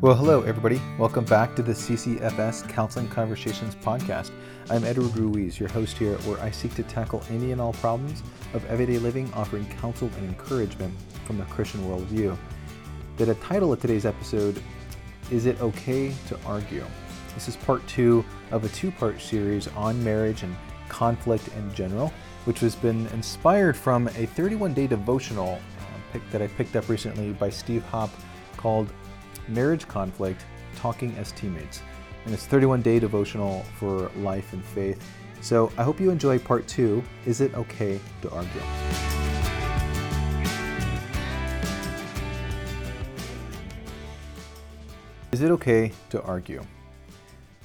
Well, hello, everybody. Welcome back to the CCFS Counseling Conversations podcast. I'm Edward Ruiz, your host here, where I seek to tackle any and all problems of everyday living, offering counsel and encouragement from the Christian worldview. The title of today's episode is It Okay to Argue? This is part two of a two part series on marriage and conflict in general, which has been inspired from a 31 day devotional uh, that I picked up recently by Steve Hoppe called Marriage Conflict Talking as Teammates. And it's 31 day devotional for life and faith. So I hope you enjoy part two Is It Okay to Argue? Is it okay to argue?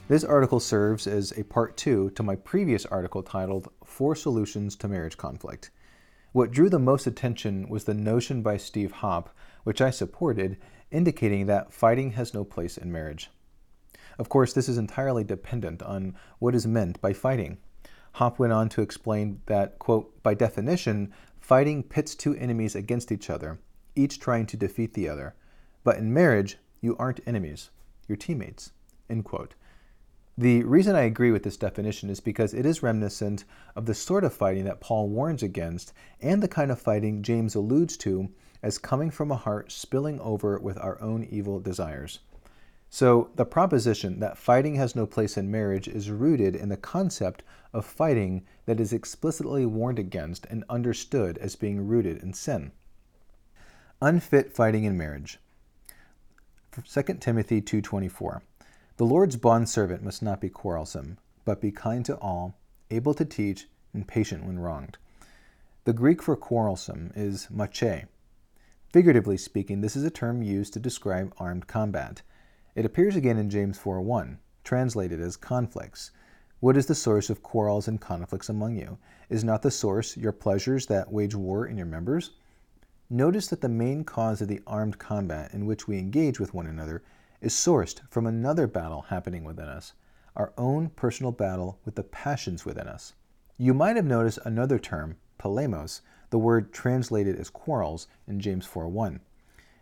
This article serves as a part two to my previous article titled Four Solutions to Marriage Conflict. What drew the most attention was the notion by Steve Hoppe, which I supported, indicating that fighting has no place in marriage. Of course, this is entirely dependent on what is meant by fighting. Hoppe went on to explain that, quote, by definition, fighting pits two enemies against each other, each trying to defeat the other. But in marriage, you aren't enemies, you're teammates, end quote. The reason I agree with this definition is because it is reminiscent of the sort of fighting that Paul warns against and the kind of fighting James alludes to as coming from a heart spilling over with our own evil desires. So, the proposition that fighting has no place in marriage is rooted in the concept of fighting that is explicitly warned against and understood as being rooted in sin. Unfit fighting in marriage. 2 Timothy 2:24. The Lord's bondservant must not be quarrelsome, but be kind to all, able to teach, and patient when wronged. The Greek for quarrelsome is mache, Figuratively speaking, this is a term used to describe armed combat. It appears again in James 4:1, translated as conflicts. What is the source of quarrels and conflicts among you? Is not the source your pleasures that wage war in your members? Notice that the main cause of the armed combat in which we engage with one another is sourced from another battle happening within us, our own personal battle with the passions within us. You might have noticed another term, polemos, the word translated as quarrels in James 4:1.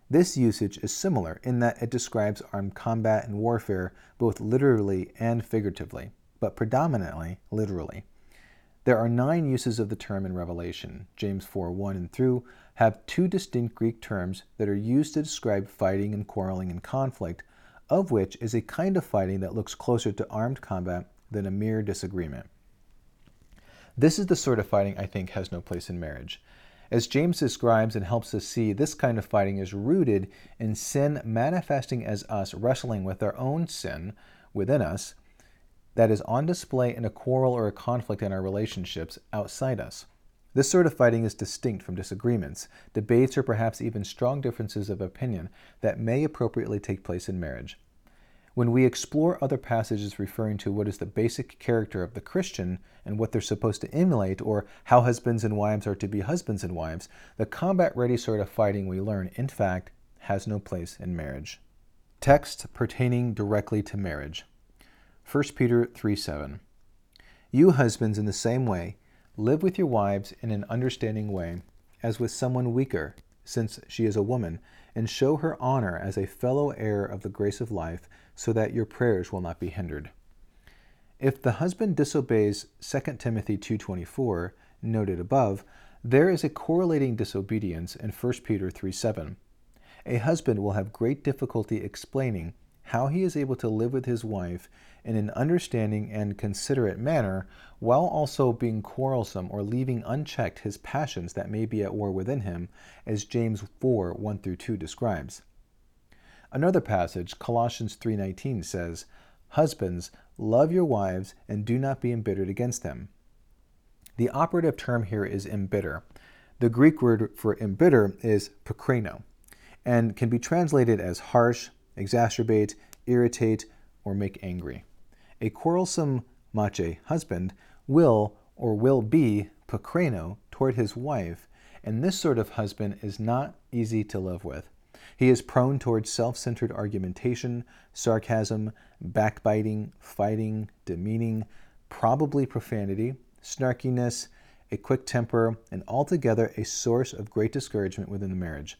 This usage is similar in that it describes armed combat and warfare both literally and figuratively, but predominantly literally. There are nine uses of the term in Revelation. James 4 1 and through have two distinct Greek terms that are used to describe fighting and quarreling and conflict, of which is a kind of fighting that looks closer to armed combat than a mere disagreement. This is the sort of fighting I think has no place in marriage. As James describes and helps us see, this kind of fighting is rooted in sin manifesting as us wrestling with our own sin within us that is on display in a quarrel or a conflict in our relationships outside us. This sort of fighting is distinct from disagreements, debates, or perhaps even strong differences of opinion that may appropriately take place in marriage. When we explore other passages referring to what is the basic character of the Christian and what they're supposed to emulate, or how husbands and wives are to be husbands and wives, the combat ready sort of fighting we learn, in fact, has no place in marriage. Text pertaining directly to marriage 1 Peter 3 7. You husbands, in the same way, live with your wives in an understanding way, as with someone weaker, since she is a woman, and show her honor as a fellow heir of the grace of life so that your prayers will not be hindered. If the husband disobeys 2 Timothy 2:24, noted above, there is a correlating disobedience in 1 Peter 3:7. A husband will have great difficulty explaining how he is able to live with his wife in an understanding and considerate manner while also being quarrelsome or leaving unchecked his passions that may be at war within him, as James 4 1 through 2 describes. Another passage, Colossians 3:19 says, "Husbands, love your wives and do not be embittered against them." The operative term here is embitter. The Greek word for embitter is pikreno and can be translated as harsh, exacerbate, irritate, or make angry. A quarrelsome mache husband will or will be pikreno toward his wife, and this sort of husband is not easy to live with. He is prone toward self centered argumentation, sarcasm, backbiting, fighting, demeaning, probably profanity, snarkiness, a quick temper, and altogether a source of great discouragement within the marriage.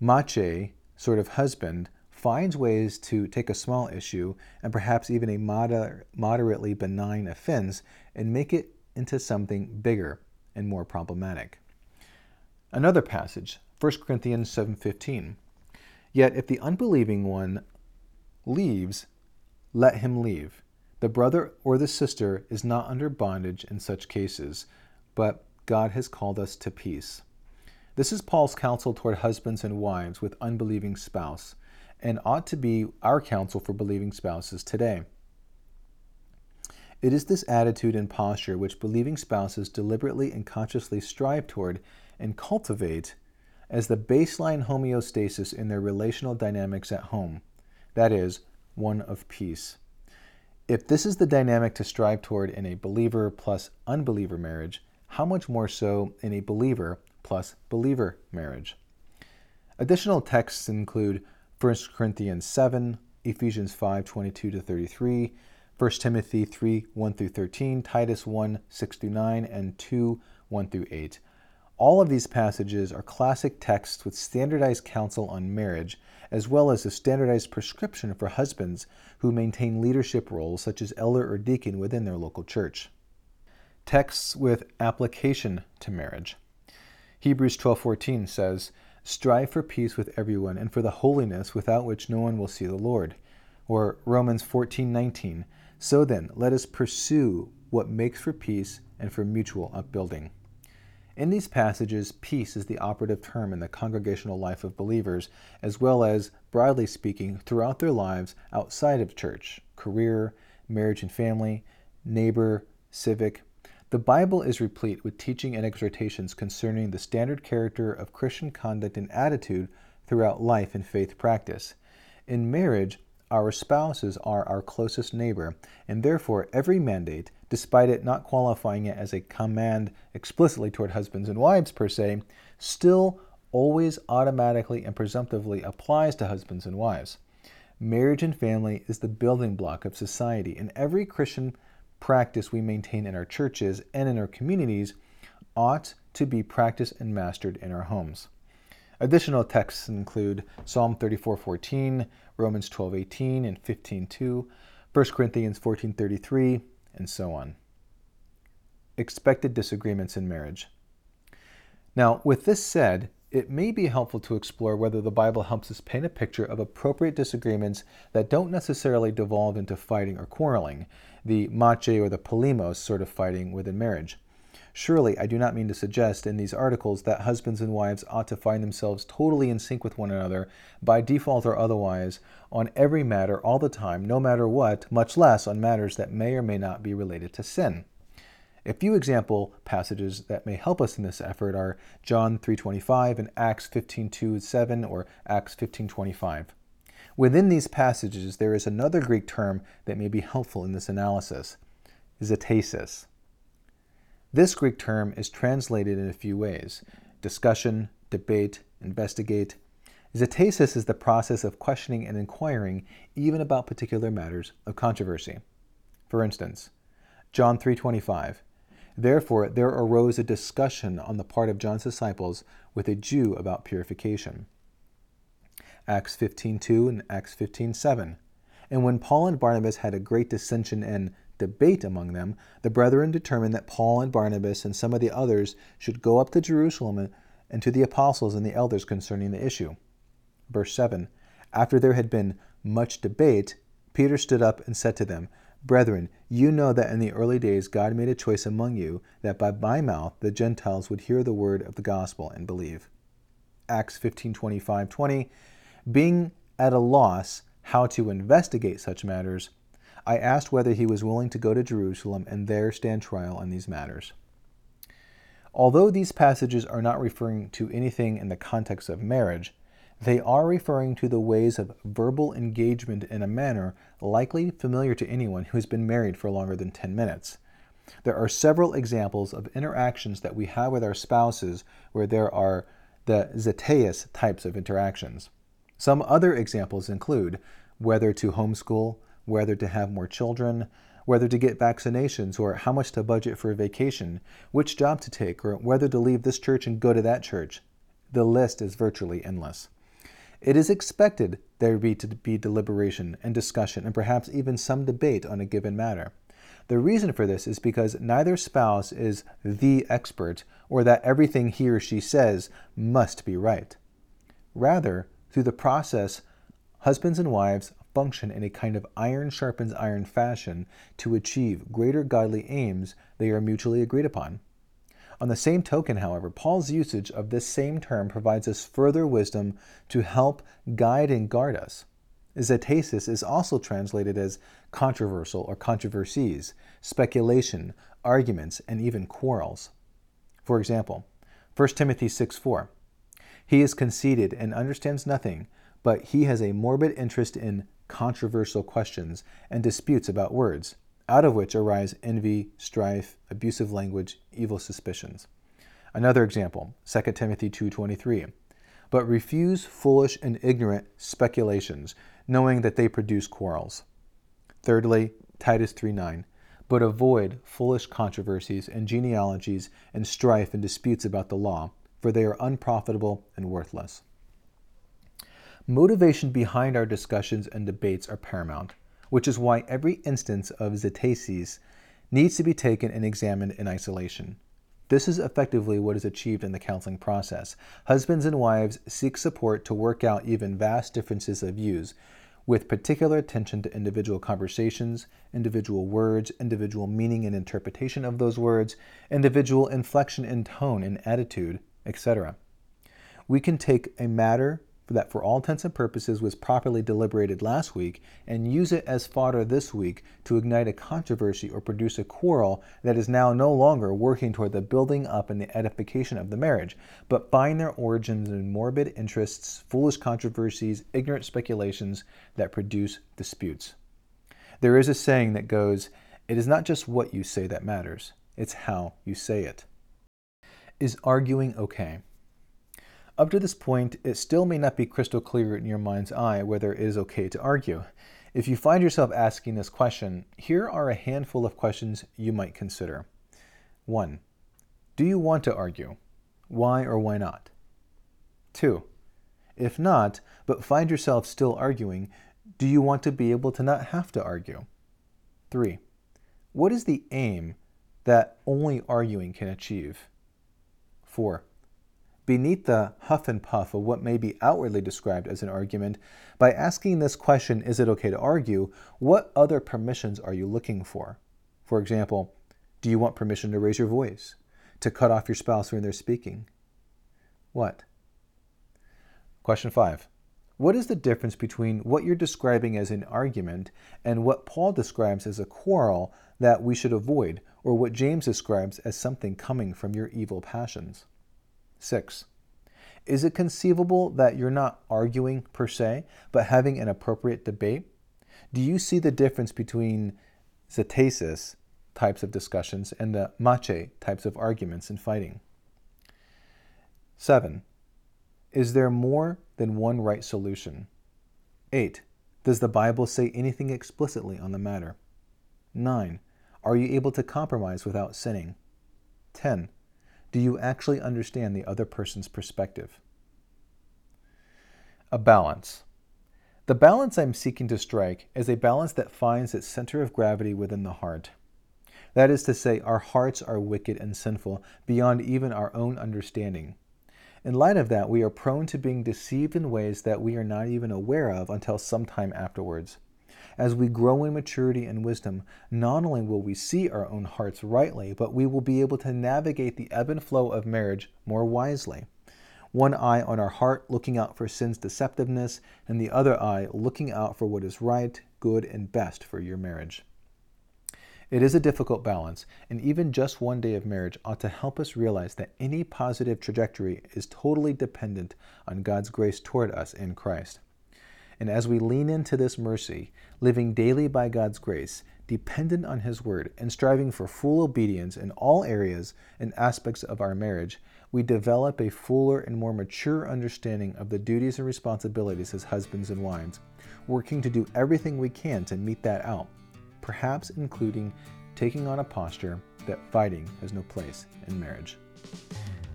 Mache, sort of husband, finds ways to take a small issue and perhaps even a moder- moderately benign offense and make it into something bigger and more problematic. Another passage, 1 Corinthians 7:15. Yet if the unbelieving one leaves, let him leave. The brother or the sister is not under bondage in such cases, but God has called us to peace. This is Paul's counsel toward husbands and wives with unbelieving spouse, and ought to be our counsel for believing spouses today. It is this attitude and posture which believing spouses deliberately and consciously strive toward and cultivate as the baseline homeostasis in their relational dynamics at home, that is, one of peace. If this is the dynamic to strive toward in a believer plus unbeliever marriage, how much more so in a believer plus believer marriage? Additional texts include 1 Corinthians 7, Ephesians 5 22 to 33, 1 Timothy 3 1 through 13, Titus 1 6 through 9, and 2 1 through 8. All of these passages are classic texts with standardized counsel on marriage, as well as a standardized prescription for husbands who maintain leadership roles such as elder or deacon within their local church. Texts with application to marriage. Hebrews 12:14 says, "Strive for peace with everyone and for the holiness without which no one will see the Lord." Or Romans 14:19, so then, let us pursue what makes for peace and for mutual upbuilding. In these passages, peace is the operative term in the congregational life of believers, as well as, broadly speaking, throughout their lives outside of church, career, marriage and family, neighbor, civic. The Bible is replete with teaching and exhortations concerning the standard character of Christian conduct and attitude throughout life and faith practice. In marriage, our spouses are our closest neighbor, and therefore every mandate, despite it not qualifying it as a command explicitly toward husbands and wives per se, still always automatically and presumptively applies to husbands and wives. Marriage and family is the building block of society, and every Christian practice we maintain in our churches and in our communities ought to be practiced and mastered in our homes. Additional texts include Psalm 34:14, Romans 12:18 and 15:2, 1 Corinthians 14:33, and so on. Expected disagreements in marriage. Now, with this said, it may be helpful to explore whether the Bible helps us paint a picture of appropriate disagreements that don't necessarily devolve into fighting or quarreling, the mache or the polemos sort of fighting within marriage. Surely, I do not mean to suggest in these articles that husbands and wives ought to find themselves totally in sync with one another, by default or otherwise, on every matter all the time, no matter what, much less on matters that may or may not be related to sin. A few example passages that may help us in this effort are John 3:25 and Acts 15:2-7 or Acts 15:25. Within these passages, there is another Greek term that may be helpful in this analysis, zetasis. This Greek term is translated in a few ways discussion, debate, investigate. Zetasis is the process of questioning and inquiring even about particular matters of controversy. For instance, John 3:25 Therefore there arose a discussion on the part of John's disciples with a Jew about purification. Acts 15:2 and Acts 15:7 And when Paul and Barnabas had a great dissension and debate among them, the brethren determined that Paul and Barnabas and some of the others should go up to Jerusalem and to the apostles and the elders concerning the issue. Verse 7 After there had been much debate, Peter stood up and said to them, Brethren, you know that in the early days God made a choice among you that by my mouth the Gentiles would hear the word of the gospel and believe. Acts 15:25 20 Being at a loss how to investigate such matters, I asked whether he was willing to go to Jerusalem and there stand trial on these matters. Although these passages are not referring to anything in the context of marriage, they are referring to the ways of verbal engagement in a manner likely familiar to anyone who has been married for longer than 10 minutes. There are several examples of interactions that we have with our spouses where there are the Zetasis types of interactions. Some other examples include whether to homeschool, whether to have more children, whether to get vaccinations, or how much to budget for a vacation, which job to take, or whether to leave this church and go to that church. The list is virtually endless. It is expected there be to be deliberation and discussion and perhaps even some debate on a given matter. The reason for this is because neither spouse is the expert or that everything he or she says must be right. Rather, through the process, husbands and wives function in a kind of iron sharpens iron fashion to achieve greater godly aims they are mutually agreed upon. On the same token, however, Paul's usage of this same term provides us further wisdom to help guide and guard us. Zetasis is also translated as controversial or controversies, speculation, arguments, and even quarrels. For example, 1 Timothy 6 4. He is conceited and understands nothing, but he has a morbid interest in controversial questions and disputes about words, out of which arise envy, strife, abusive language, evil suspicions. Another example, 2 Timothy 2:23. But refuse foolish and ignorant speculations, knowing that they produce quarrels. Thirdly, Titus 3:9. But avoid foolish controversies and genealogies and strife and disputes about the law, for they are unprofitable and worthless. Motivation behind our discussions and debates are paramount, which is why every instance of zetasis needs to be taken and examined in isolation. This is effectively what is achieved in the counseling process. Husbands and wives seek support to work out even vast differences of views, with particular attention to individual conversations, individual words, individual meaning and interpretation of those words, individual inflection in tone and attitude, etc. We can take a matter that for all intents and purposes was properly deliberated last week and use it as fodder this week to ignite a controversy or produce a quarrel that is now no longer working toward the building up and the edification of the marriage, but find their origins in morbid interests, foolish controversies, ignorant speculations that produce disputes. There is a saying that goes, It is not just what you say that matters, it's how you say it. Is arguing okay? Up to this point, it still may not be crystal clear in your mind's eye whether it is okay to argue. If you find yourself asking this question, here are a handful of questions you might consider. 1. Do you want to argue? Why or why not? 2. If not, but find yourself still arguing, do you want to be able to not have to argue? 3. What is the aim that only arguing can achieve? 4 beneath the huff and puff of what may be outwardly described as an argument, by asking this question, is it okay to argue, what other permissions are you looking for? For example, do you want permission to raise your voice? To cut off your spouse when they're speaking? What? Question five. What is the difference between what you're describing as an argument and what Paul describes as a quarrel that we should avoid, or what James describes as something coming from your evil passions? 6. Is it conceivable that you're not arguing per se, but having an appropriate debate? Do you see the difference between zetasis types of discussions and the mache types of arguments and fighting? 7. Is there more than one right solution? 8. Does the Bible say anything explicitly on the matter? 9. Are you able to compromise without sinning? 10. Do you actually understand the other person's perspective? A balance. The balance I'm seeking to strike is a balance that finds its center of gravity within the heart. That is to say, our hearts are wicked and sinful beyond even our own understanding. In light of that, we are prone to being deceived in ways that we are not even aware of until some time afterwards. As we grow in maturity and wisdom, not only will we see our own hearts rightly, but we will be able to navigate the ebb and flow of marriage more wisely. One eye on our heart looking out for sin's deceptiveness, and the other eye looking out for what is right, good, and best for your marriage. It is a difficult balance, and even just one day of marriage ought to help us realize that any positive trajectory is totally dependent on God's grace toward us in Christ. And as we lean into this mercy, living daily by God's grace, dependent on His Word, and striving for full obedience in all areas and aspects of our marriage, we develop a fuller and more mature understanding of the duties and responsibilities as husbands and wives, working to do everything we can to meet that out, perhaps including taking on a posture that fighting has no place in marriage.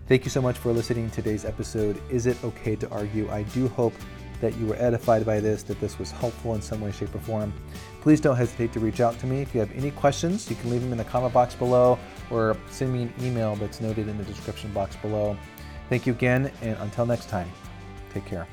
Thank you so much for listening to today's episode. Is it okay to argue? I do hope that you were edified by this, that this was helpful in some way, shape, or form. Please don't hesitate to reach out to me. If you have any questions, you can leave them in the comment box below or send me an email that's noted in the description box below. Thank you again, and until next time, take care.